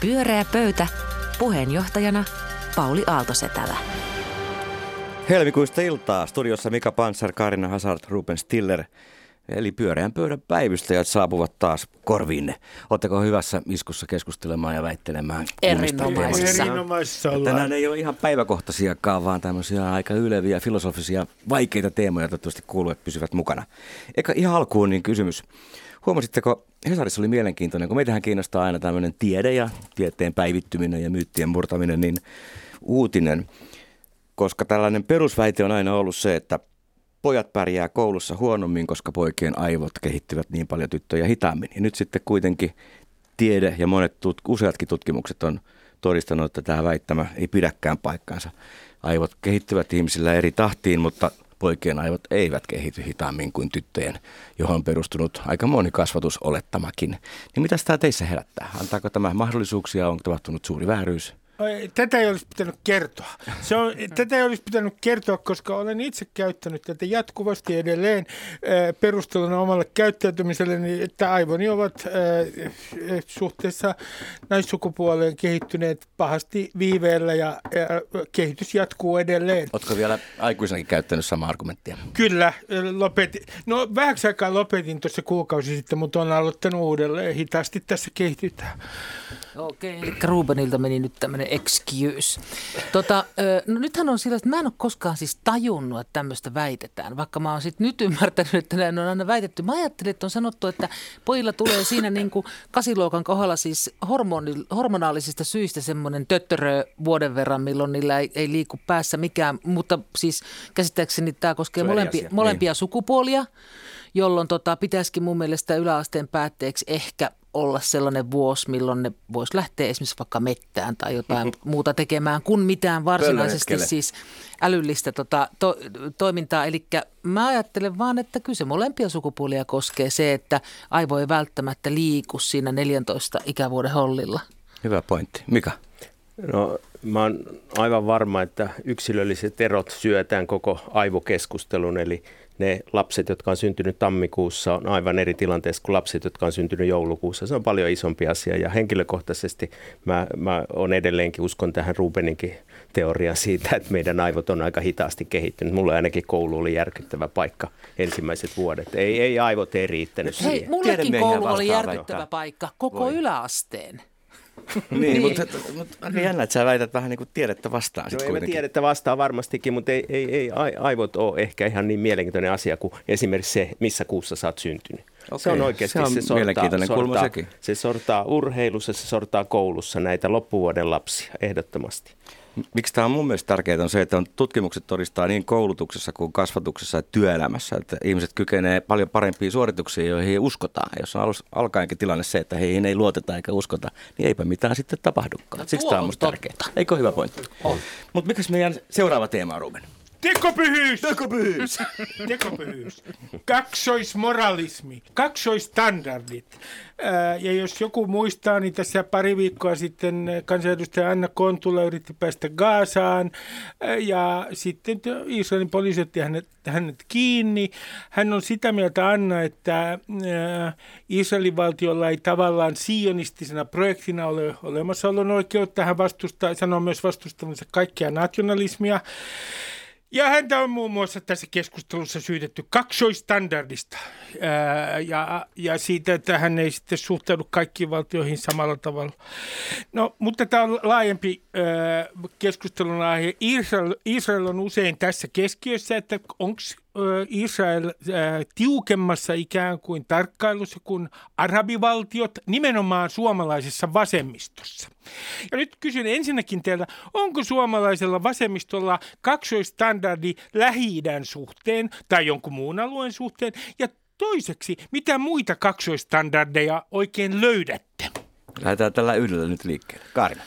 Pyöreä pöytä. Puheenjohtajana Pauli Aaltosetälä. Helmikuista iltaa. Studiossa Mika Panzer, Karina Hazard, Ruben Stiller. Eli pyöreän pöydän päivystäjät saapuvat taas korviinne. Oletteko hyvässä iskussa keskustelemaan ja väittelemään? Erinomaisessa. Erinomaisessa Tänään ei ole ihan päiväkohtaisiakaan, vaan tämmöisiä aika yleviä, filosofisia, vaikeita teemoja. Toivottavasti kuuluvat pysyvät mukana. Eikä ihan alkuun niin kysymys. Huomasitteko, Hesarissa oli mielenkiintoinen, kun meitähän kiinnostaa aina tämmöinen tiede ja tieteen päivittyminen ja myyttien murtaminen, niin uutinen. Koska tällainen perusväite on aina ollut se, että pojat pärjää koulussa huonommin, koska poikien aivot kehittyvät niin paljon tyttöjä hitaammin. Ja nyt sitten kuitenkin tiede ja monet tut- useatkin tutkimukset on todistanut, että tämä väittämä ei pidäkään paikkaansa. Aivot kehittyvät ihmisillä eri tahtiin, mutta poikien aivot eivät kehity hitaammin kuin tyttöjen, johon on perustunut aika moni kasvatusolettamakin. Niin mitä tämä teissä herättää? Antaako tämä mahdollisuuksia? On tapahtunut suuri vääryys? Tätä ei olisi pitänyt kertoa. Se on, tätä ei olisi pitänyt kertoa, koska olen itse käyttänyt tätä jatkuvasti edelleen äh, perusteluna omalle käyttäytymiselle, että aivoni ovat äh, suhteessa naissukupuoleen kehittyneet pahasti viiveellä ja kehitys jatkuu edelleen. Oletko vielä aikuisenakin käyttänyt samaa argumenttia? Kyllä, lopetin. No vähäksi aikaa lopetin tuossa kuukausi sitten, mutta olen aloittanut uudelleen. Hitaasti tässä kehitytään. Okei, eli Rubenilta meni nyt tämmöinen excuse. Tota, no nythän on sillä, että mä en ole koskaan siis tajunnut, että tämmöistä väitetään, vaikka mä oon sitten nyt ymmärtänyt, että näin on aina väitetty. Mä ajattelin, että on sanottu, että pojilla tulee siinä niin kuin kasiluokan kohdalla siis hormoni, hormonaalisista syistä semmoinen töttörö vuoden verran, milloin niillä ei, ei liiku päässä mikään, mutta siis käsittääkseni tämä koskee molempia, molempia sukupuolia, jolloin tota, pitäisikin mun mielestä yläasteen päätteeksi ehkä olla sellainen vuosi, milloin ne voisi lähteä esimerkiksi vaikka mettään tai jotain muuta tekemään, kuin mitään varsinaisesti siis älyllistä tota, to, toimintaa. Eli mä ajattelen vaan, että kyllä se molempia sukupuolia koskee se, että aivo ei välttämättä liiku siinä 14 ikävuoden hollilla. Hyvä pointti. Mika? No, mä oon aivan varma, että yksilölliset erot syötään koko aivokeskustelun, eli ne lapset, jotka on syntynyt tammikuussa, on aivan eri tilanteessa kuin lapset, jotka on syntynyt joulukuussa. Se on paljon isompi asia ja henkilökohtaisesti mä, mä on edelleenkin uskon tähän Rubeninkin teoriaan siitä, että meidän aivot on aika hitaasti kehittynyt. Mulla ainakin koulu oli järkyttävä paikka ensimmäiset vuodet. Ei, ei aivot ei riittänyt Hei, siihen. mullekin Tiedemiehiä koulu oli järkyttävä paikka, koko Voi. yläasteen. Niin, mutta, mutta aika jännä, että sä väität vähän niin kuin tiedettä vastaan No ei mä kuitenkin. tiedä, että vastaa varmastikin, mutta ei, ei, ei ai- aivot ole ehkä ihan niin mielenkiintoinen asia kuin esimerkiksi se, missä kuussa sä oot syntynyt. se Okei, on oikeasti, se on se, sortaa, sortaa, sekin. se sortaa urheilussa, se sortaa koulussa näitä loppuvuoden lapsia ehdottomasti. Miksi tämä on mun mielestä tärkeää on se, että on tutkimukset todistaa niin koulutuksessa kuin kasvatuksessa ja työelämässä, että ihmiset kykenee paljon parempiin suorituksiin, joihin uskotaan. Jos on alus, alkaenkin tilanne se, että heihin ei luoteta eikä uskota, niin eipä mitään sitten tapahdukaan. No Siksi tämä on musta tärkeää. Eikö hyvä pointti? Mutta mikäs meidän seuraava teema on, Ruben? Tekopyhyys! Tekopyhyys! Tekopyhyys. Kaksoismoralismi. Kaksoistandardit. Ää, Ja jos joku muistaa, niin tässä pari viikkoa sitten kansanedustaja Anna Kontula yritti päästä Gaasaan ää, ja sitten Israelin poliisi otti hänet, hänet kiinni. Hän on sitä mieltä Anna, että ää, Israelin valtiolla ei tavallaan sionistisena projektina ole olemassaolon oikeutta. Hän vastustaa, sanoo myös vastustavansa kaikkea nationalismia. Ja häntä on muun muassa tässä keskustelussa syytetty kaksoistandardista ja, ja siitä, että hän ei sitten suhtaudu kaikkiin valtioihin samalla tavalla. No, mutta tämä on laajempi ää, keskustelun aihe. Israel, Israel on usein tässä keskiössä, että onko Israel tiukemmassa ikään kuin tarkkailussa kuin arabivaltiot nimenomaan suomalaisessa vasemmistossa. Ja nyt kysyn ensinnäkin teiltä, onko suomalaisella vasemmistolla kaksoistandardi lähi suhteen tai jonkun muun alueen suhteen? Ja toiseksi, mitä muita kaksoistandardeja oikein löydätte? Lähdetään tällä yhdellä nyt liikkeelle. Kaarina.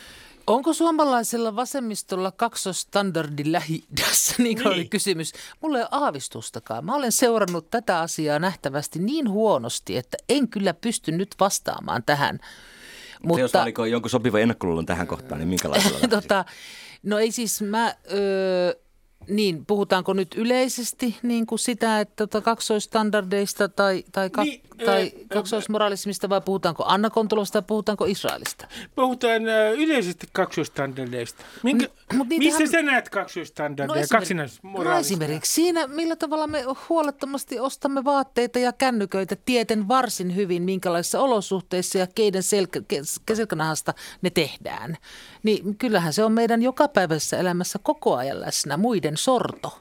Onko suomalaisella vasemmistolla kaksostandardi lähi niin kuin oli Niin. kysymys. Mulla ei ole aavistustakaan. Mä olen seurannut tätä asiaa nähtävästi niin huonosti, että en kyllä pysty nyt vastaamaan tähän. Mutta jos oliko jonkun sopiva ennakkoluulon tähän kohtaan, niin minkälaisella tota, no ei siis mä, öö, Niin, puhutaanko nyt yleisesti niin kuin sitä, että tota kaksoistandardeista tai, tai, ka, Niin, tai ö, kaksoismoralismista vai puhutaanko Anna Kontulasta vai puhutaanko Israelista? Puhutaan äh, yleisesti kaksoistandardeista. Minkä, M- mut missä sä näet kaksoistandardeja, no kaksinaismoralismia? no esimerkiksi siinä, millä tavalla me huolettomasti ostamme vaatteita ja kännyköitä tieten varsin hyvin, minkälaisissa olosuhteissa ja keiden selkä, selkänahasta ne tehdään. Niin kyllähän se on meidän jokapäiväisessä elämässä koko ajan läsnä, muiden sorto.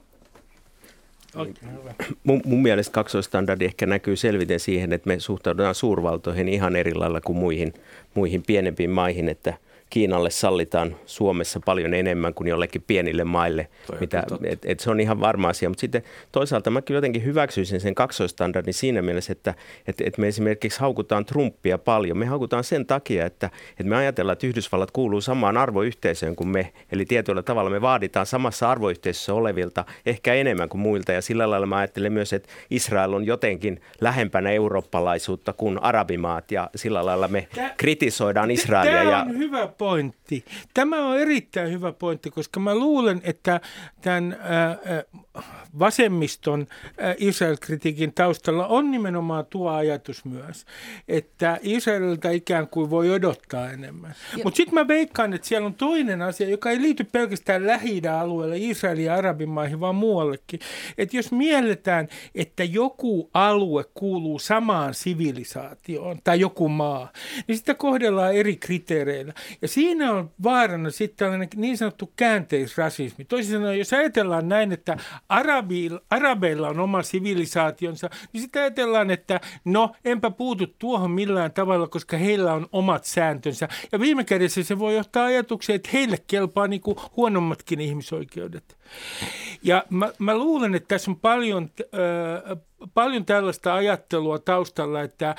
Mun, mun mielestä kaksoistandardi ehkä näkyy selviten siihen, että me suhtaudutaan suurvaltoihin ihan eri lailla kuin muihin, muihin pienempiin maihin, että Kiinalle sallitaan Suomessa paljon enemmän kuin jollekin pienille maille. Toi Mitä, et, et se on ihan varma asia, mutta sitten toisaalta mä kyllä jotenkin hyväksyisin sen kaksoistandardin siinä mielessä, että et, et me esimerkiksi haukutaan Trumpia paljon. Me haukutaan sen takia, että et me ajatellaan, että Yhdysvallat kuuluu samaan arvoyhteisöön kuin me. Eli tietyllä tavalla me vaaditaan samassa arvoyhteisössä olevilta ehkä enemmän kuin muilta. Ja sillä lailla mä ajattelen myös, että Israel on jotenkin lähempänä eurooppalaisuutta kuin arabimaat. Ja sillä lailla me Tää- kritisoidaan Israelia. Tämä ja, on hyvä pointti. Tämä on erittäin hyvä pointti, koska mä luulen, että tämän äh, äh, vasemmiston äh, Israel-kritiikin taustalla on nimenomaan tuo ajatus myös, että Israelilta ikään kuin voi odottaa enemmän. Mutta sitten mä veikkaan, että siellä on toinen asia, joka ei liity pelkästään lähi alueelle, Israelin ja Arabimaihin, vaan muuallekin. Että jos mielletään, että joku alue kuuluu samaan sivilisaatioon tai joku maa, niin sitä kohdellaan eri kriteereillä. Ja siinä on vaarana sitten tällainen niin sanottu käänteisrasismi. Toisin sanoen, jos ajatellaan näin, että arabi, arabeilla on oma sivilisaationsa, niin sitten ajatellaan, että no, enpä puutu tuohon millään tavalla, koska heillä on omat sääntönsä. Ja viime kädessä se voi johtaa ajatukseen, että heille kelpaa niin kuin huonommatkin ihmisoikeudet. Ja mä, mä luulen, että tässä on paljon, äh, paljon tällaista ajattelua taustalla, että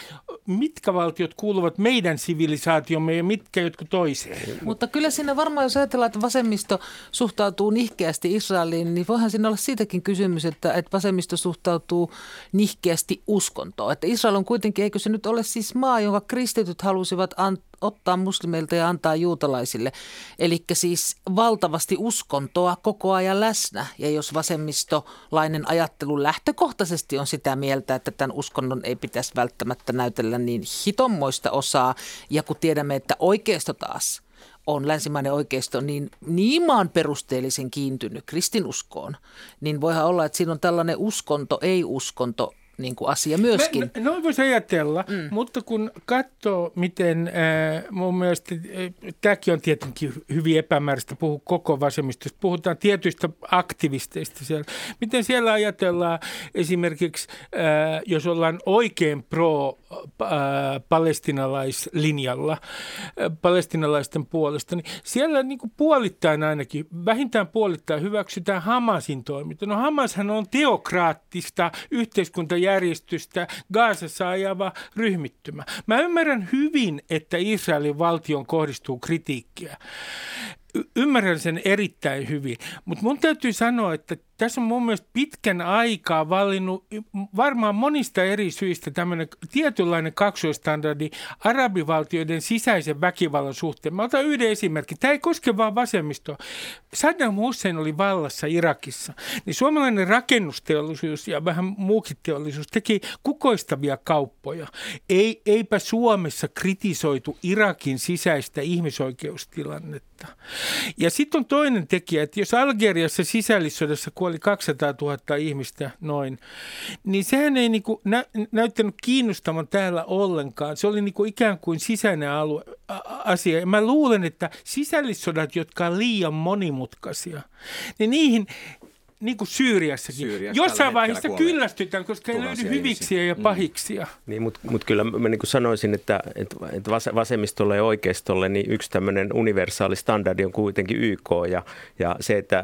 mitkä valtiot kuuluvat meidän sivilisaatiomme ja mitkä jotkut toiseen. Mutta kyllä siinä varmaan, jos ajatellaan, että vasemmisto suhtautuu nihkeästi Israeliin, niin voihan siinä olla siitäkin kysymys, että, että vasemmisto suhtautuu nihkeästi uskontoon. Että Israel on kuitenkin, eikö se nyt ole siis maa, jonka kristityt halusivat antaa ottaa muslimeilta ja antaa juutalaisille. Eli siis valtavasti uskontoa koko ajan läsnä. Ja jos vasemmistolainen ajattelu lähtökohtaisesti on sitä mieltä, että tämän uskonnon ei pitäisi välttämättä näytellä niin hitommoista osaa, ja kun tiedämme, että oikeisto taas on länsimainen oikeisto niin, niin maan perusteellisen kiintynyt kristinuskoon, niin voihan olla, että siinä on tällainen uskonto, ei-uskonto niin kuin asia myöskin. Me, noin voisi ajatella, mm. mutta kun katsoo, miten äh, mun mielestä, äh, tämäkin on tietenkin hyvin epämääräistä puhua koko vasemmistosta, puhutaan tietyistä aktivisteista siellä. Miten siellä ajatellaan esimerkiksi, äh, jos ollaan oikein pro äh, äh, palestinalaisten puolesta, niin siellä niin kuin puolittain ainakin, vähintään puolittain hyväksytään Hamasin toiminta. No Hamashan on teokraattista yhteiskuntajärjestystä Gaasassa ajava ryhmittymä. Mä ymmärrän hyvin, että Israelin valtion kohdistuu kritiikkiä. Y- ymmärrän sen erittäin hyvin, mutta mun täytyy sanoa, että tässä on mun mielestä pitkän aikaa vallinnut varmaan monista eri syistä tämmöinen tietynlainen kaksoistandardi arabivaltioiden sisäisen väkivallan suhteen. Mä otan yhden esimerkin. Tämä ei koske vaan vasemmistoa. Saddam Hussein oli vallassa Irakissa, niin suomalainen rakennusteollisuus ja vähän muukin teollisuus teki kukoistavia kauppoja. Ei, eipä Suomessa kritisoitu Irakin sisäistä ihmisoikeustilannetta. Ja sitten on toinen tekijä, että jos Algeriassa sisällissodassa kuoli 200 000 ihmistä noin, niin sehän ei niinku nä- näyttänyt kiinnostavan täällä ollenkaan. Se oli niinku ikään kuin sisäinen alue, a- asia. Ja mä luulen, että sisällissodat, jotka on liian monimutkaisia, niin niihin niin kuin Syyriassakin. Syyriassa Jossain vaiheessa kuolee kyllästytään, koska ei löydy hyviksiä ja pahiksia. Niin, mutta mut kyllä mä niin kuin sanoisin, että, että että vas- vasemmistolle ja oikeistolle niin yksi tämmöinen universaali standardi on kuitenkin YK ja, ja se, että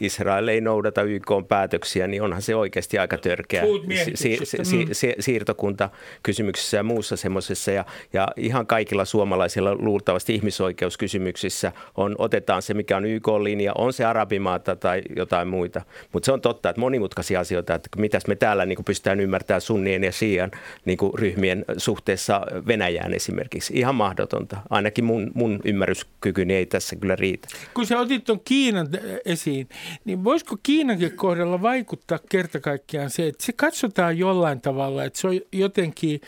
Israel ei noudata YK päätöksiä, niin onhan se oikeasti aika törkeä si- miehityksestä, si- mm. si- si- siirtokunta kysymyksissä ja muussa semmoisessa. Ja, ja ihan kaikilla suomalaisilla luultavasti ihmisoikeuskysymyksissä on, otetaan se, mikä on YK-linja, on se arabimaata tai jotain muita. Mutta se on totta, että monimutkaisia asioita, että mitäs me täällä niin pystytään ymmärtämään sunnien ja shian niin ryhmien suhteessa Venäjään esimerkiksi. Ihan mahdotonta. Ainakin mun, mun ymmärryskykyni ei tässä kyllä riitä. kun sä otit tuon Kiinan äh, esiin, niin voisiko Kiinankin kohdalla vaikuttaa kerta kaikkiaan se, että se katsotaan jollain tavalla, että se on jotenkin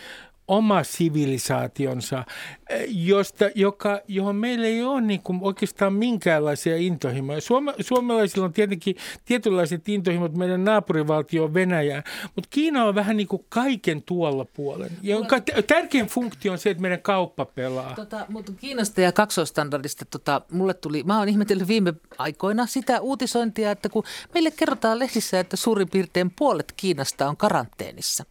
oma sivilisaationsa, eh, josta, joka, johon meillä ei ole niin kuin oikeastaan minkäänlaisia intohimoja. Suome, suomalaisilla on tietenkin tietynlaiset intohimot meidän naapurivaltio Venäjään, mutta Kiina on vähän niin kuin kaiken tuolla puolen. Jonka tärkein funktio on se, että meidän kauppa pelaa. Tota, mutta Kiinasta ja kaksoistandardista tota, mulle tuli, mä oon ihmetellyt viime aikoina sitä uutisointia, että kun meille kerrotaan lehdissä, että suurin piirtein puolet Kiinasta on karanteenissa.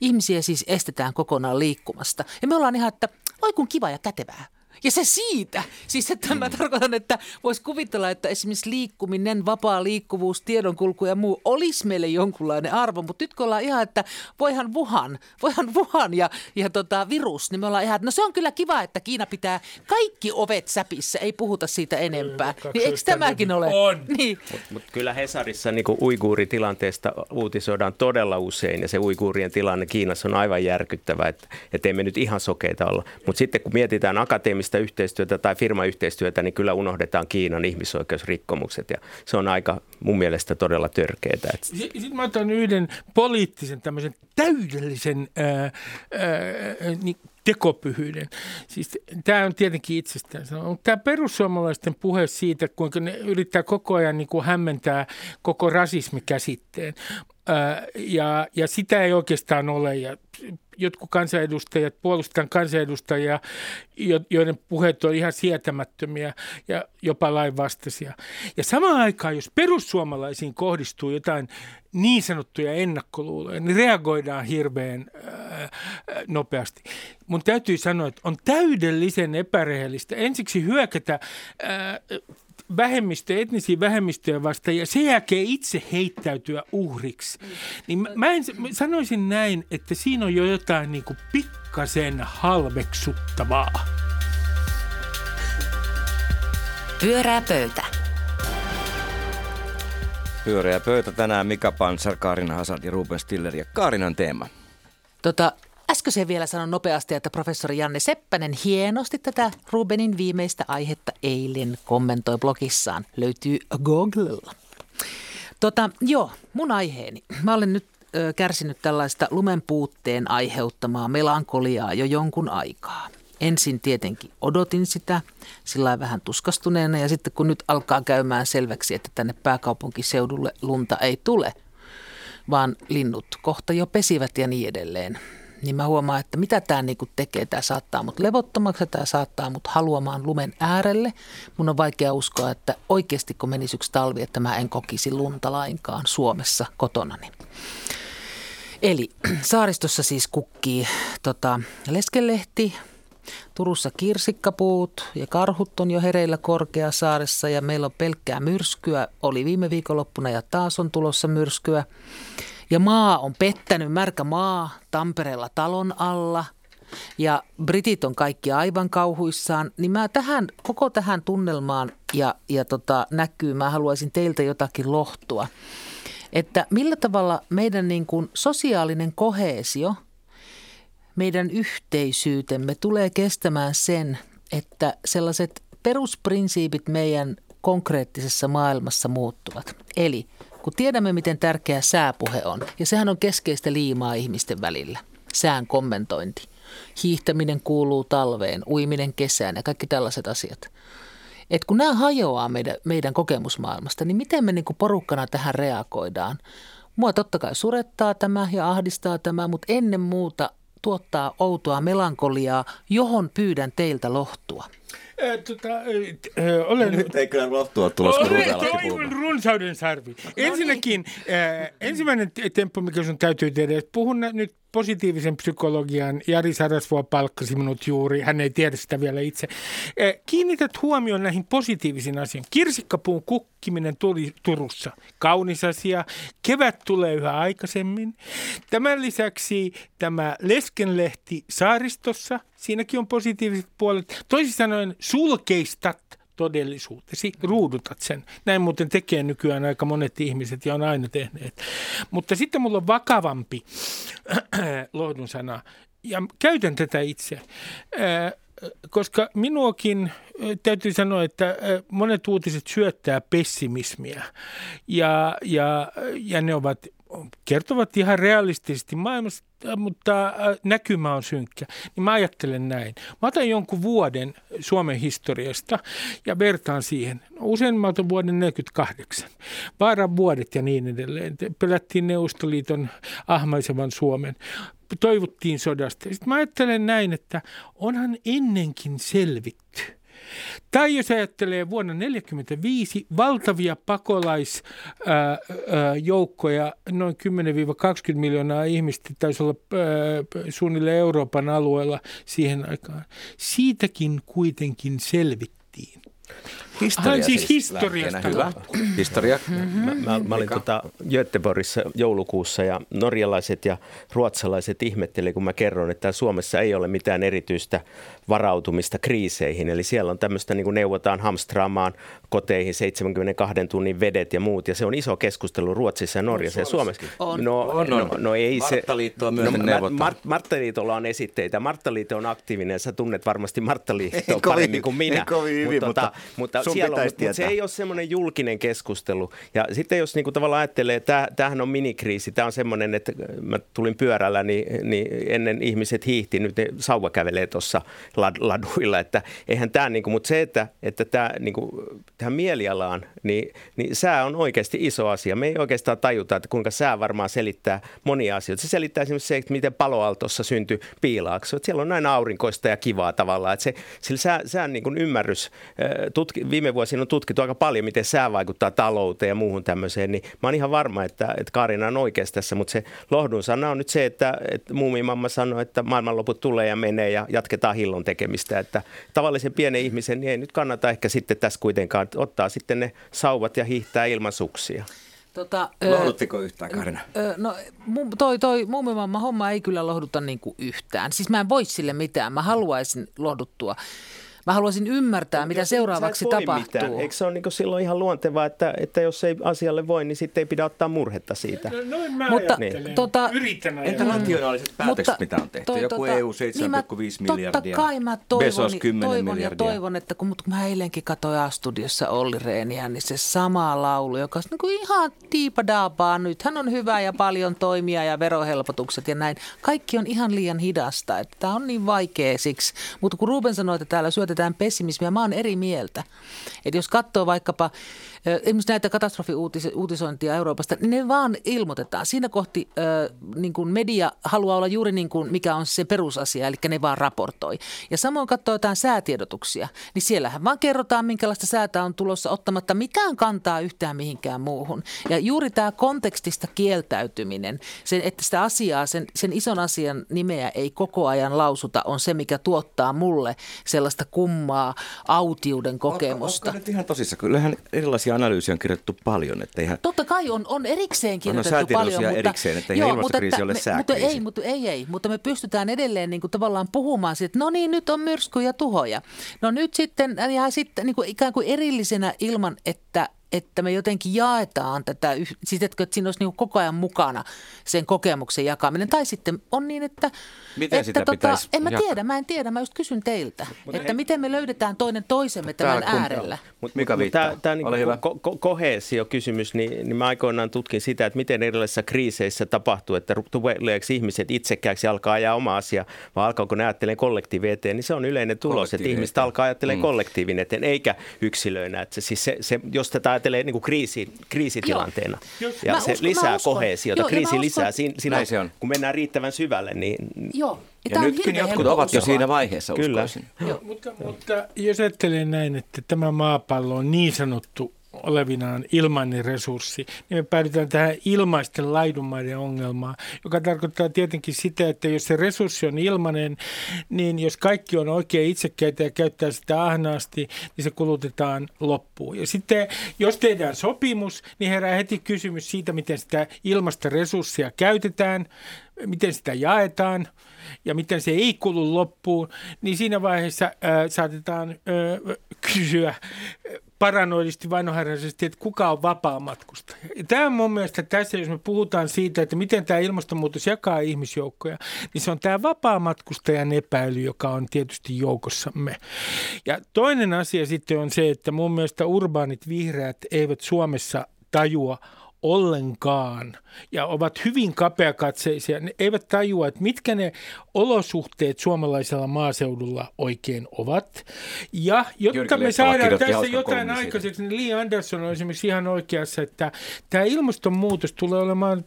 Ihmisiä siis estetään kokonaan liikkumasta. Ja me ollaan ihan, että oi kun kiva ja kätevää. Ja se siitä. Siis että mä mm. tarkoitan, että voisi kuvitella, että esimerkiksi liikkuminen, vapaa liikkuvuus, tiedonkulku ja muu olisi meille jonkunlainen arvo. Mutta nyt kun ollaan ihan, että voihan Wuhan, voihan Wuhan ja, ja tota virus, niin me ollaan ihan, että no se on kyllä kiva, että Kiina pitää kaikki ovet säpissä, ei puhuta siitä enempää. Niin eikö tämäkin ole? On. Niin. Mutta mut kyllä Hesarissa niin uiguuritilanteesta uutisoidaan todella usein ja se uiguurien tilanne Kiinassa on aivan järkyttävä, että, että emme nyt ihan sokeita olla. Mutta sitten kun mietitään akateemista kansainvälistä yhteistyötä tai firmayhteistyötä, niin kyllä unohdetaan Kiinan ihmisoikeusrikkomukset ja se on aika mun mielestä todella törkeää. Sitten mä otan yhden poliittisen tämmöisen täydellisen ää, ää, niin tekopyhyyden. Siis, tämä on tietenkin itsestään sanonut. Tämä perussuomalaisten puhe siitä, kuinka ne yrittää koko ajan niin kuin hämmentää koko rasismikäsitteen. Ja, ja sitä ei oikeastaan ole. Ja jotkut kansanedustajat, puolustan kansanedustajia, joiden puheet on ihan sietämättömiä ja jopa lainvastaisia. Ja samaan aikaan, jos perussuomalaisiin kohdistuu jotain niin sanottuja ennakkoluuloja, niin reagoidaan hirveän ää, nopeasti. Mun täytyy sanoa, että on täydellisen epärehellistä ensiksi hyökätä ää, vähemmistö, etnisiä vähemmistöjä vastaan ja sen jälkeen itse heittäytyä uhriksi. Niin mä, mä, en, mä sanoisin näin, että siinä on jo jotain niin kuin pikkasen halveksuttavaa. Pyörää pöytä. Pyöreä pöytä tänään Mika Pansar, Kaarina Hasard ja Ruben Stiller ja Kaarinan teema. Tota, Äskeisen vielä sanon nopeasti, että professori Janne Seppänen hienosti tätä Rubenin viimeistä aihetta eilen kommentoi blogissaan. Löytyy Googlella. Tota, joo, mun aiheeni. Mä olen nyt ö, kärsinyt tällaista lumen puutteen aiheuttamaa melankoliaa jo jonkun aikaa. Ensin tietenkin odotin sitä sillä vähän tuskastuneena ja sitten kun nyt alkaa käymään selväksi, että tänne pääkaupunkiseudulle lunta ei tule, vaan linnut kohta jo pesivät ja niin edelleen, niin mä huomaan, että mitä tämä niinku tekee. Tämä saattaa mut levottomaksi, tämä saattaa mut haluamaan lumen äärelle. Mun on vaikea uskoa, että oikeasti kun menisi yksi talvi, että mä en kokisi lunta lainkaan Suomessa kotonani. Eli saaristossa siis kukkii tota, leskelehti, Turussa kirsikkapuut ja karhut on jo hereillä Korkeasaaressa ja meillä on pelkkää myrskyä. Oli viime viikonloppuna ja taas on tulossa myrskyä. Ja maa on pettänyt, märkä maa Tampereella talon alla. Ja britit on kaikki aivan kauhuissaan. Niin mä tähän, koko tähän tunnelmaan ja, ja tota, näkyy, mä haluaisin teiltä jotakin lohtua. Että millä tavalla meidän niin kuin sosiaalinen kohesio, meidän yhteisyytemme tulee kestämään sen, että sellaiset perusprinsiipit meidän konkreettisessa maailmassa muuttuvat. Eli kun tiedämme, miten tärkeä sääpuhe on, ja sehän on keskeistä liimaa ihmisten välillä, sään kommentointi. Hiihtäminen kuuluu talveen, uiminen kesään ja kaikki tällaiset asiat. Et kun nämä hajoaa meidän, meidän kokemusmaailmasta, niin miten me niin porukkana tähän reagoidaan? Mua totta kai surettaa tämä ja ahdistaa tämä, mutta ennen muuta tuottaa outoa melankoliaa, johon pyydän teiltä lohtua. Tota, olen... Nyt ei kyllä lohtua tulos, kun Toivon runsauden sarvi. No niin. Ensinnäkin äh, ensimmäinen temppu, mikä sun täytyy tehdä, että puhun nyt positiivisen psykologian. Jari Sarasvuo palkkasi minut juuri, hän ei tiedä sitä vielä itse. Kiinnität huomioon näihin positiivisiin asioihin. Kirsikkapuun kukkiminen tuli Turussa. Kaunis asia. Kevät tulee yhä aikaisemmin. Tämän lisäksi tämä leskenlehti saaristossa. Siinäkin on positiiviset puolet. Toisin sanoen sulkeistat todellisuutesi, ruudutat sen. Näin muuten tekee nykyään aika monet ihmiset ja on aina tehneet. Mutta sitten mulla on vakavampi lohdun sana ja käytän tätä itse, koska minuakin täytyy sanoa, että monet uutiset syöttää pessimismiä ja, ja, ja ne ovat kertovat ihan realistisesti maailmasta, mutta näkymä on synkkä. Niin mä ajattelen näin. Mä otan jonkun vuoden Suomen historiasta ja vertaan siihen. Usein mä otan vuoden 48. Vaaran vuodet ja niin edelleen. Pelättiin Neuvostoliiton ahmaisevan Suomen toivottiin sodasta. Sitten mä ajattelen näin, että onhan ennenkin selvitty. Tai jos ajattelee vuonna 1945 valtavia pakolaisjoukkoja, noin 10-20 miljoonaa ihmistä taisi olla suunnilleen Euroopan alueella siihen aikaan. Siitäkin kuitenkin selvittiin. Historia siis historiasta. Hyvä. Historia. Mm-hmm. Mä, mä, mä olin tota Göteborgissa joulukuussa ja norjalaiset ja ruotsalaiset ihmetteli, kun mä kerron, että Suomessa ei ole mitään erityistä varautumista kriiseihin. Eli siellä on tämmöistä niin kuin neuvotaan hamstraamaan koteihin 72 tunnin vedet ja muut. Ja se on iso keskustelu Ruotsissa ja Norjassa ja Suomessa. On. No, On, no, on. no ei se. Marttaliittoa myöten no. Mart- Marttaliitolla on esitteitä. Marttaliitto on aktiivinen. Sä tunnet varmasti Marttaliittoa kovin- paremmin kuin minä. ei kovin hyvin, mutta mutta sun siellä on, mutta se ei ole semmoinen julkinen keskustelu. Ja sitten jos niin kuin tavallaan ajattelee, että tämähän on minikriisi, tämä on semmoinen, että mä tulin pyörällä, niin, niin ennen ihmiset hiihti, nyt ne sauva kävelee tuossa lad, laduilla, että eihän tämä, niin kuin, mutta se, että, että tämä, niin kuin, tähän mielialaan, niin, niin sää on oikeasti iso asia. Me ei oikeastaan tajuta, että kuinka sää varmaan selittää monia asioita. Se selittää esimerkiksi se, että miten paloaltossa syntyi piilaakso. Että siellä on näin aurinkoista ja kivaa tavallaan. Että se, sillä sää, sään niin kuin ymmärrys, tutki, viime vuosina on tutkittu aika paljon, miten sää vaikuttaa talouteen ja muuhun tämmöiseen, niin mä oon ihan varma, että, että Kaarina on oikeassa tässä, mutta se lohdun sana on nyt se, että, että muumimamma sanoi, että maailmanloput tulee ja menee ja jatketaan hillon tekemistä, että tavallisen pienen ihmisen niin ei nyt kannata ehkä sitten tässä kuitenkaan ottaa sitten ne sauvat ja hiihtää ilman suksia. Tota, Lohduttiko yhtään, Karina? No toi, toi muumimamma homma ei kyllä lohduta niin kuin yhtään. Siis mä en voi sille mitään. Mä haluaisin lohduttua. Mä haluaisin ymmärtää, mitä Jos seuraavaksi tapahtuu. Mitään. Eikö se ole niin silloin ihan luontevaa, että, että jos ei asialle voi, niin sitten ei pidä ottaa murhetta siitä? No, noin mä Mutta, ajattelen. tota- Yritän Entä rationaaliset päätökset, mitä on tehty? toi- Joku tota, EU niin mä- 7,5 miljardia. Totta kai mä toivon, Bezos 10 toivon ja miljardia. toivon, että kun, mutta kun mä eilenkin katsoin A-studiossa Olli Reeniä, niin se sama laulu, joka on niin kuin ihan tiipadaapaa nyt. Hän on hyvä ja paljon toimia ja verohelpotukset ja näin. Kaikki on ihan liian hidasta. Että tämä on niin vaikea siksi. Mutta kun Ruben sanoi, että täällä syötetään pessimismiä, mä oon eri mieltä. Että jos katsoo vaikkapa esimerkiksi näitä katastrofiuutisointia Euroopasta, niin ne vaan ilmoitetaan. Siinä kohti niin kuin media haluaa olla juuri niin kuin mikä on se perusasia, eli ne vaan raportoi. Ja samoin katsoo jotain säätiedotuksia, niin siellähän vaan kerrotaan, minkälaista säätä on tulossa ottamatta mitään kantaa yhtään mihinkään muuhun. Ja juuri tämä kontekstista kieltäytyminen, sen, että sitä asiaa, sen, sen ison asian nimeä ei koko ajan lausuta, on se, mikä tuottaa mulle sellaista kummaa autiuden kokemusta. Onko nyt ihan tosissaan? Kyllähän erilaisia analyysiä on kirjoitettu paljon, että eihän... Totta kai on, on erikseen kirjoitettu säätiedotuksia paljon, mutta, erikseen, että eihän ilmastokriisi ole me, mutta ei, mutta ei, ei, mutta me pystytään edelleen niin kuin tavallaan puhumaan siitä, että no niin, nyt on myrsky ja tuhoja. No nyt sitten, ja sitten niin kuin ikään kuin erillisenä ilman, että että me jotenkin jaetaan tätä, siis että että siinä olisi niin koko ajan mukana sen kokemuksen jakaminen. Tai sitten on niin, että... Miten että sitä pitäisi En mä jakaa? tiedä, mä en tiedä. Mä just kysyn teiltä, että miten me löydetään toinen toisemme tämän Täällä kun- äärellä. Mut, Mika mut viittaa. Tämä, niin hyvä. ko- ko- kohesio-kysymys, niin, niin mä aikoinaan tutkin sitä, että miten erilaisissa kriiseissä tapahtuu, että tuleeko ihmiset itsekkääksi ja alkaa ajaa oma asia, vai alkaako ne ajattelemaan kollektiivin eteen, niin se on yleinen tulos, että ihmiset alkaa ajattelemaan Mm. kollektiivin eteen, eikä yksilöinä. Että se, siis se, se, jos tätä ajattelee niin kuin kriisi, kriisitilanteena, Jos- ja Mä se uskon- lisää kohesiota, Joo, ja kriisi uskon- lisää, siinä, siinä Näin se on. kun mennään riittävän syvälle, niin Joo. Ja on nytkin jotkut ovat jo siinä vaiheessa, Kyllä. uskoisin. Mutta, mutta jos ajattelee näin, että tämä maapallo on niin sanottu olevinaan ilmainen resurssi, niin me päädytään tähän ilmaisten laidunmaiden ongelmaan, joka tarkoittaa tietenkin sitä, että jos se resurssi on ilmainen, niin jos kaikki on oikein itsekkäitä ja käyttää sitä ahnaasti, niin se kulutetaan loppuun. Ja sitten jos tehdään sopimus, niin herää heti kysymys siitä, miten sitä ilmasta resurssia käytetään, miten sitä jaetaan ja miten se ei kulu loppuun, niin siinä vaiheessa äh, saatetaan äh, kysyä, paranoidisti vainoharjaisesti, että kuka on vapaa matkustaja. Tämä on mun mielestä tässä, jos me puhutaan siitä, että miten tämä ilmastonmuutos jakaa ihmisjoukkoja, niin se on tämä vapaa matkustajan epäily, joka on tietysti joukossamme. Ja toinen asia sitten on se, että mun mielestä urbaanit vihreät eivät Suomessa tajua ollenkaan ja ovat hyvin kapeakatseisia. Ne eivät tajua, että mitkä ne olosuhteet suomalaisella maaseudulla oikein ovat. Ja jotta me saadaan tässä jotain aikaiseksi, niin Lee Anderson on esimerkiksi ihan oikeassa, että tämä ilmastonmuutos tulee olemaan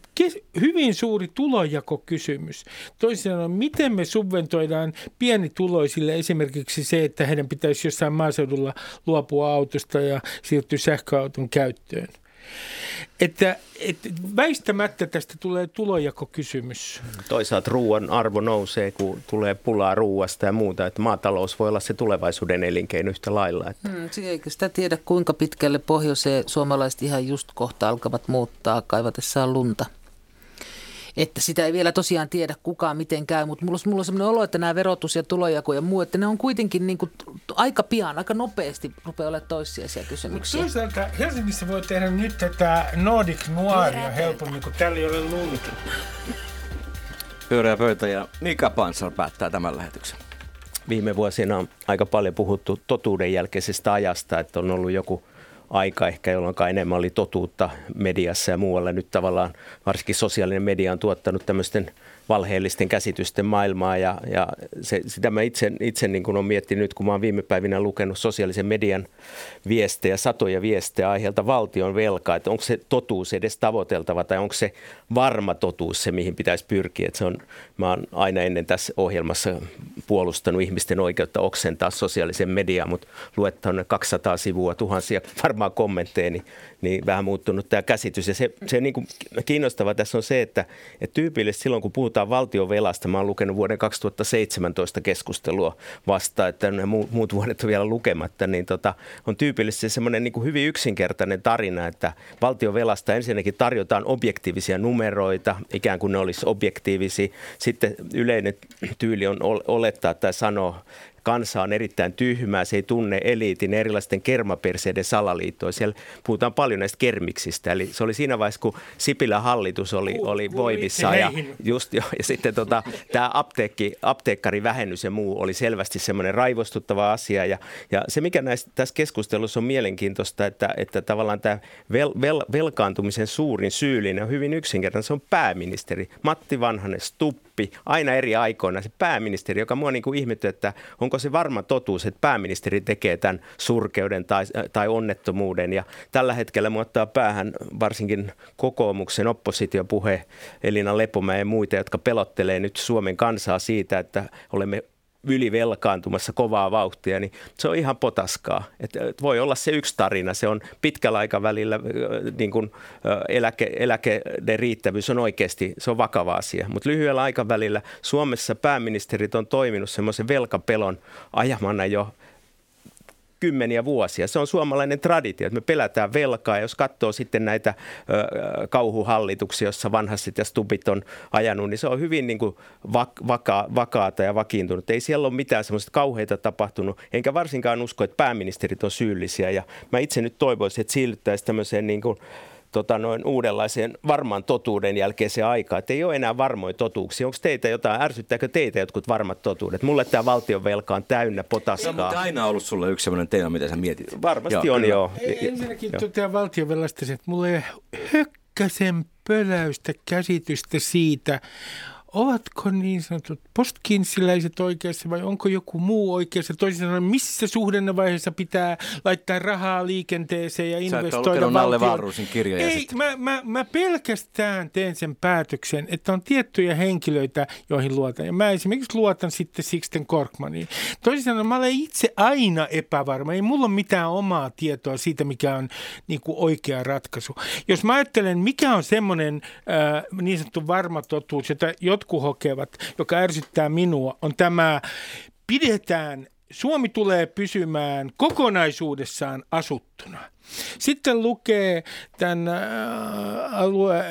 hyvin suuri tulojakokysymys. Toisin sanoen, miten me subventoidaan pienituloisille esimerkiksi se, että heidän pitäisi jossain maaseudulla luopua autosta ja siirtyä sähköauton käyttöön. Että, että väistämättä tästä tulee tulojakokysymys. Toisaalta ruoan arvo nousee, kun tulee pulaa ruoasta ja muuta. Että maatalous voi olla se tulevaisuuden elinkeino yhtä lailla. Että. Hmm, eikä sitä tiedä, kuinka pitkälle pohjoiseen suomalaiset ihan just kohta alkavat muuttaa kaivatessaan lunta että sitä ei vielä tosiaan tiedä kukaan miten käy, mutta mulla, mulla on sellainen olo, että nämä verotus ja tulojako ja muu, että ne on kuitenkin niin kuin aika pian, aika nopeasti rupeaa olemaan toissijaisia kysymyksiä. Toisaalta Helsingissä voi tehdä nyt tätä Nordic Noiria helpommin, kun täällä ei ole lunta. Pyöreä pöytä ja Mika Pansar päättää tämän lähetyksen. Viime vuosina on aika paljon puhuttu totuuden jälkeisestä ajasta, että on ollut joku – aika ehkä, jolloin enemmän oli totuutta mediassa ja muualla. Nyt tavallaan varsinkin sosiaalinen media on tuottanut tämmöisten valheellisten käsitysten maailmaa ja, ja se, sitä mä itse, itse niin kuin olen miettinyt nyt, kun mä olen viime päivinä lukenut sosiaalisen median viestejä, satoja viestejä aiheelta valtion velkaa, että onko se totuus edes tavoiteltava tai onko se varma totuus se, mihin pitäisi pyrkiä. Että se on, mä oon aina ennen tässä ohjelmassa puolustanut ihmisten oikeutta oksentaa sosiaalisen median, mutta luet 200 sivua, tuhansia varmaan kommentteja, niin niin vähän muuttunut tämä käsitys. Ja se, se niin kuin kiinnostava tässä on se, että, että tyypillisesti silloin kun puhutaan valtion velasta, mä oon lukenut vuoden 2017 keskustelua vasta, että ne muut, vuodet on vielä lukematta, niin tota, on tyypillisesti semmoinen niin hyvin yksinkertainen tarina, että valtion velasta ensinnäkin tarjotaan objektiivisia numeroita, ikään kuin ne olisi objektiivisia. Sitten yleinen tyyli on olettaa tai sanoa kansa on erittäin tyhmää, se ei tunne eliitin erilaisten kermaperseiden salaliittoa. Siellä puhutaan paljon näistä kermiksistä, eli se oli siinä vaiheessa, kun Sipilän hallitus oli, oli voimissa ja, just jo, ja sitten tota, tämä apteekki, apteekkarivähennys ja muu oli selvästi semmoinen raivostuttava asia. Ja, ja se mikä näistä, tässä keskustelussa on mielenkiintoista, että, että tavallaan tämä vel, vel, velkaantumisen suurin syyllinen on hyvin yksinkertainen, se on pääministeri. Matti Vanhanen Stupp oppi aina eri aikoina se pääministeri, joka mua niin kuin ihmetty, että onko se varma totuus, että pääministeri tekee tämän surkeuden tai, tai onnettomuuden. Ja tällä hetkellä mua ottaa päähän varsinkin kokoomuksen oppositiopuhe Elina Lepomäen ja muita, jotka pelottelee nyt Suomen kansaa siitä, että olemme ylivelkaantumassa kovaa vauhtia, niin se on ihan potaskaa. Et, voi olla se yksi tarina, se on pitkällä aikavälillä niin kun, eläke, eläkeiden riittävyys on oikeasti, se on vakava asia. Mutta lyhyellä aikavälillä Suomessa pääministerit on toiminut semmoisen velkapelon ajamana jo kymmeniä vuosia. Se on suomalainen traditio, että me pelätään velkaa. Jos katsoo sitten näitä ö, kauhuhallituksia, joissa vanhassit ja stupit on ajanut, niin se on hyvin niin kuin vaka, vakaata ja vakiintunut. Ei siellä ole mitään semmoista kauheita tapahtunut, enkä varsinkaan usko, että pääministerit on syyllisiä. Ja mä itse nyt toivoisin, että siirryttäisiin tämmöiseen niin kuin tota, noin uudenlaiseen varman totuuden jälkeiseen aikaan, että ei ole enää varmoja totuuksia. Onko teitä jotain, ärsyttääkö teitä jotkut varmat totuudet? Mulle tämä valtion velka on täynnä potaskaa. Se on aina ollut sulle yksi sellainen teema, mitä sä mietit. Varmasti joo, on, kyllä. joo. Ensinnäkin totean valtion velasta, että mulla ei hökkäsen pöläystä käsitystä siitä, ovatko niin sanotut postkinsiläiset oikeassa vai onko joku muu oikeassa? Toisin sanoen, missä suhdannevaiheessa pitää laittaa rahaa liikenteeseen ja investoida Sä Nalle Varrusin kirjoja. Ei, mä, mä, mä, pelkästään teen sen päätöksen, että on tiettyjä henkilöitä, joihin luotan. Ja mä esimerkiksi luotan sitten Sixten Korkmaniin. Toisin sanoen, mä olen itse aina epävarma. Ei mulla ole mitään omaa tietoa siitä, mikä on niin kuin oikea ratkaisu. Jos mä ajattelen, mikä on semmoinen äh, niin sanottu varma totuus, jota jotkut hokevat, joka ärsyttää minua, on tämä pidetään Suomi tulee pysymään kokonaisuudessaan asuttuna. Sitten lukee tämän alue,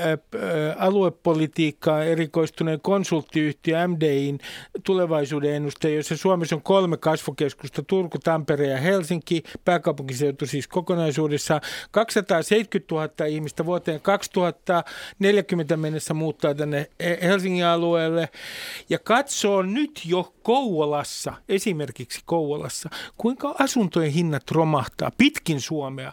aluepolitiikkaan erikoistuneen konsulttiyhtiö MDIin tulevaisuuden ennuste, jossa Suomessa on kolme kasvukeskusta, Turku, Tampere ja Helsinki, pääkaupunkiseutu siis kokonaisuudessaan. 270 000 ihmistä vuoteen 2040 mennessä muuttaa tänne Helsingin alueelle ja katsoo nyt jo Kouvolassa, esimerkiksi Kouvolassa, kuinka asuntojen hinnat romahtaa pitkin Suomea.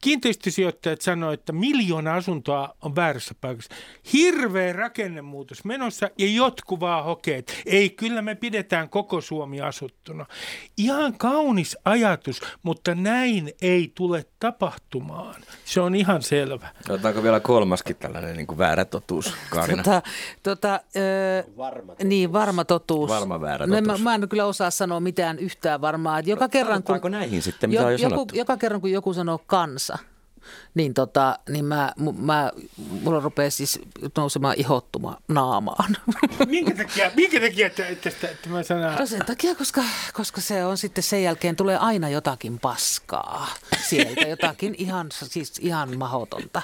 Kiinteistösijoittajat sanoivat, että miljoona asuntoa on väärässä paikassa. Hirveä rakennemuutos menossa ja jotkut vaan hokeet. Ei, kyllä me pidetään koko Suomi asuttuna. Ihan kaunis ajatus, mutta näin ei tule tapahtumaan. Se on ihan selvä. Otetaanko vielä kolmaskin tällainen niin kuin väärä totuus, Kaarina? Tota, tota, öö, varma totuus. Niin, varma totuus. Varma väärä totuus. No, mä, mä en kyllä osaa sanoa mitään yhtään varmaa. Että joka no, kerran, kun, näihin sitten, mitä jo, on jo joku, joka kerran kun joku sanoo kansa, niin, tota, niin mä, mä, mulla rupeaa siis nousemaan ihottuma naamaan. Minkä takia, minkä takia että, että, että, että mä sanon? No sen takia, koska, koska se on sitten sen jälkeen tulee aina jotakin paskaa sieltä, jotakin ihan, siis ihan mahotonta.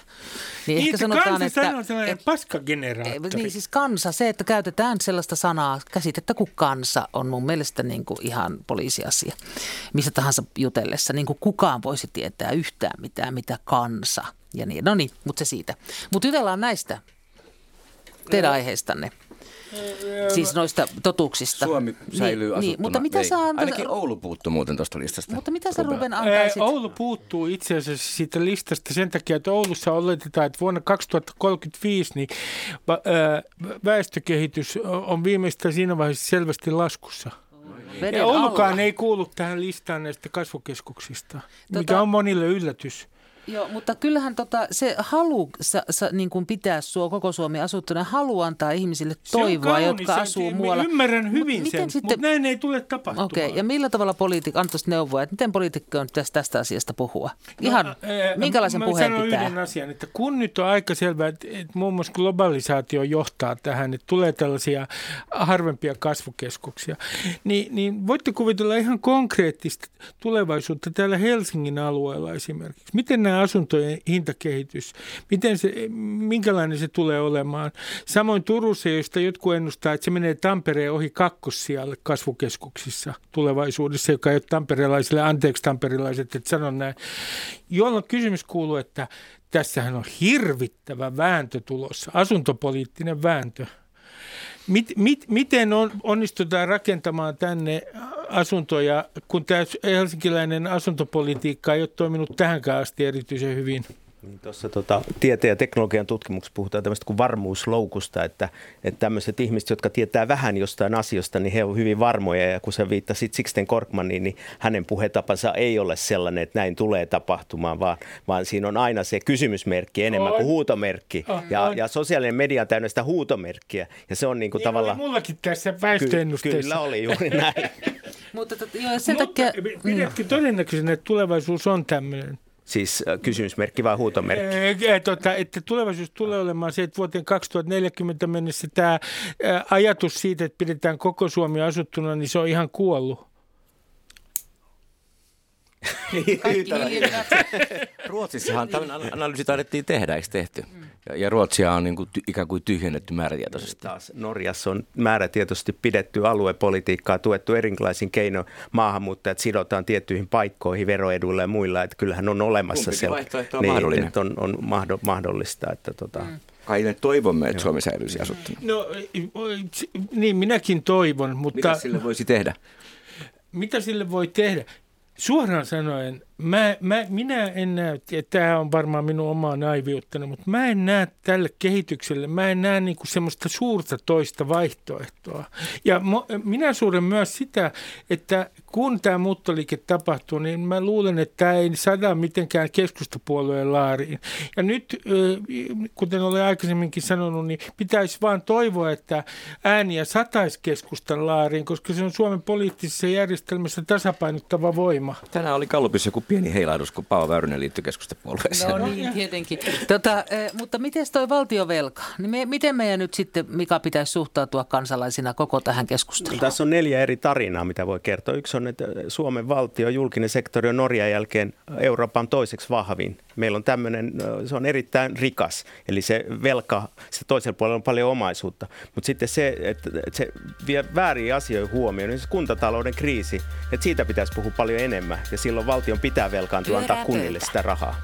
Niin, niin ehkä sanotaan, että... Sanoo että paskageneraattori. Niin siis kansa, se, että käytetään sellaista sanaa, käsitettä kuin kansa on mun mielestä niin kuin ihan poliisiasia. Missä tahansa jutellessa, niin kuin kukaan voisi tietää yhtään mitään, mitä kansa ja niin. No niin, mutta se siitä. Mutta jutellaan näistä teidän aiheistanne. Siis noista totuuksista. Suomi niin, säilyy niin, asuttuna. Niin, mutta mitä sä antaa... Ainakin Oulu puuttuu muuten tuosta listasta. Mutta mitä sä Ruben antaisit? Oulu puuttuu itse asiassa siitä listasta sen takia, että Oulussa oletetaan, että vuonna 2035 niin väestökehitys on viimeistään siinä vaiheessa selvästi laskussa. ja Oulukaan ei kuulu tähän listaan näistä kasvukeskuksista, tota, mikä on monille yllätys. Joo, mutta kyllähän tota, se halu sa, sa, niin kuin pitää suo, koko Suomi asuttuna, halu antaa ihmisille toivoa, kaunis, jotka asuu se, muualla. Ymmärrän hyvin Mut sen, sitten, mutta näin ei tule tapahtumaan. Okei, okay, ja millä tavalla poliitikko, antaisi neuvoa, että miten poliitikko on tästä, tästä asiasta puhua? No, Ihan, no, minkälaisen mä puheen pitää? yhden asian, että kun nyt on aika selvää, että, että muun muassa globalisaatio johtaa tähän, että tulee tällaisia harvempia kasvukeskuksia, niin, niin voitte kuvitella ihan konkreettista tulevaisuutta täällä Helsingin alueella esimerkiksi. Miten nämä asuntojen hintakehitys, miten se, minkälainen se tulee olemaan. Samoin Turussa, josta jotkut ennustaa, että se menee Tampereen ohi kakkossijalle kasvukeskuksissa tulevaisuudessa, joka ei ole tamperelaisille, anteeksi tamperilaiset, että sanon näin. Jolloin kysymys kuuluu, että tässähän on hirvittävä vääntö tulossa, asuntopoliittinen vääntö. Mit, mit, miten on, onnistutaan rakentamaan tänne asuntoja, kun tämä helsinkiläinen asuntopolitiikka ei ole toiminut tähänkään asti erityisen hyvin? Niin Tuossa tota, tieteen ja teknologian tutkimuksessa puhutaan tämmöistä kuin varmuusloukusta, että, että tämmöiset ihmiset, jotka tietää vähän jostain asioista, niin he ovat hyvin varmoja. Ja kun sä viittasit Sixten Korkmaniin, niin hänen puhetapansa ei ole sellainen, että näin tulee tapahtumaan, vaan, vaan siinä on aina se kysymysmerkki enemmän kuin huutomerkki. Ja, ja sosiaalinen media on täynnä sitä huutomerkkiä. Ja se on niin kuin niin tavallaan... mullakin tässä väestöennusteessa. Ky- kyllä oli juuri näin. Mutta tot, joo, sen takia... Pidätkö todennäköisenä, että tulevaisuus on tämmöinen? Siis kysymysmerkki vai huutomerkki? Tota, että tulevaisuus tulee olemaan se, että vuoteen 2040 mennessä tämä ajatus siitä, että pidetään koko Suomi asuttuna, niin se on ihan kuollut. Ruotsissahan tämmöinen analyysi taidettiin tehdä, eikö tehty? Ja, ja Ruotsia on niin kuin ty, ikään kuin tyhjennetty määrätietoisesti. Taas Norjassa on määrätietoisesti pidetty aluepolitiikkaa, tuettu erilaisin keino maahanmuuttajat sidotaan tiettyihin paikkoihin veroeduilla ja muilla. Että kyllähän on olemassa se. on niin, mahdollinen. Että on, on mahdollista. Että tota, mm. Kai me toivomme, että Suomi säilyisi asuttuna. No niin, minäkin toivon, mutta... Mitä sille voisi tehdä? Mitä sille voi tehdä? Suoraan sanoen, mä, mä, minä en näe, että tämä on varmaan minun omaa naiviuttani, mutta mä en näe tälle kehitykselle, mä en näe niinku semmoista suurta toista vaihtoehtoa. Ja mo, minä suuren myös sitä, että kun tämä muuttoliike tapahtuu, niin mä luulen, että tämä ei sada mitenkään keskustapuolueen laariin. Ja nyt, kuten olen aikaisemminkin sanonut, niin pitäisi vaan toivoa, että ääniä sataisi keskustan laariin, koska se on Suomen poliittisessa järjestelmässä tasapainottava voima. Tänään oli Kallupissa joku pieni heilahdus, kun Paavo Väyrynen liittyi keskustapuolueeseen. No niin, tietenkin. Tota, eh, mutta miten toi valtiovelka? Niin me, miten meidän nyt sitten, Mika, pitäisi suhtautua kansalaisina koko tähän keskusteluun? Tässä on neljä eri tarinaa, mitä voi kertoa. Yksi on, että Suomen valtio, julkinen sektori on Norjan jälkeen Euroopan toiseksi vahvin. Meillä on tämmöinen, se on erittäin rikas, eli se velka, se toisella puolella on paljon omaisuutta. Mutta sitten se, että se vie väärin asioihin huomioon, niin se kuntatalouden kriisi, että siitä pitäisi puhua paljon enemmän. Ja silloin valtion pitää velkaantua antaa kunnille sitä rahaa.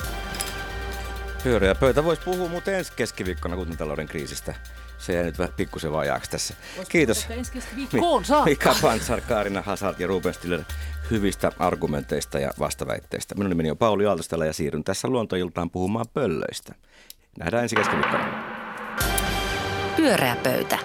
Pyöreä pöytä voisi puhua muuten ensi keskiviikkona kuntatalouden kriisistä. Se jäi nyt vähän pikkusen vajaaksi tässä. Kiitos. Mika Pantsar, Kaarina Hazard ja Ruben Stiller hyvistä argumenteista ja vastaväitteistä. Minun nimeni on Pauli Aaltostella ja siirryn tässä luontoiltaan puhumaan pöllöistä. Nähdään ensi keskiviikkona. Pyöreä pöytä.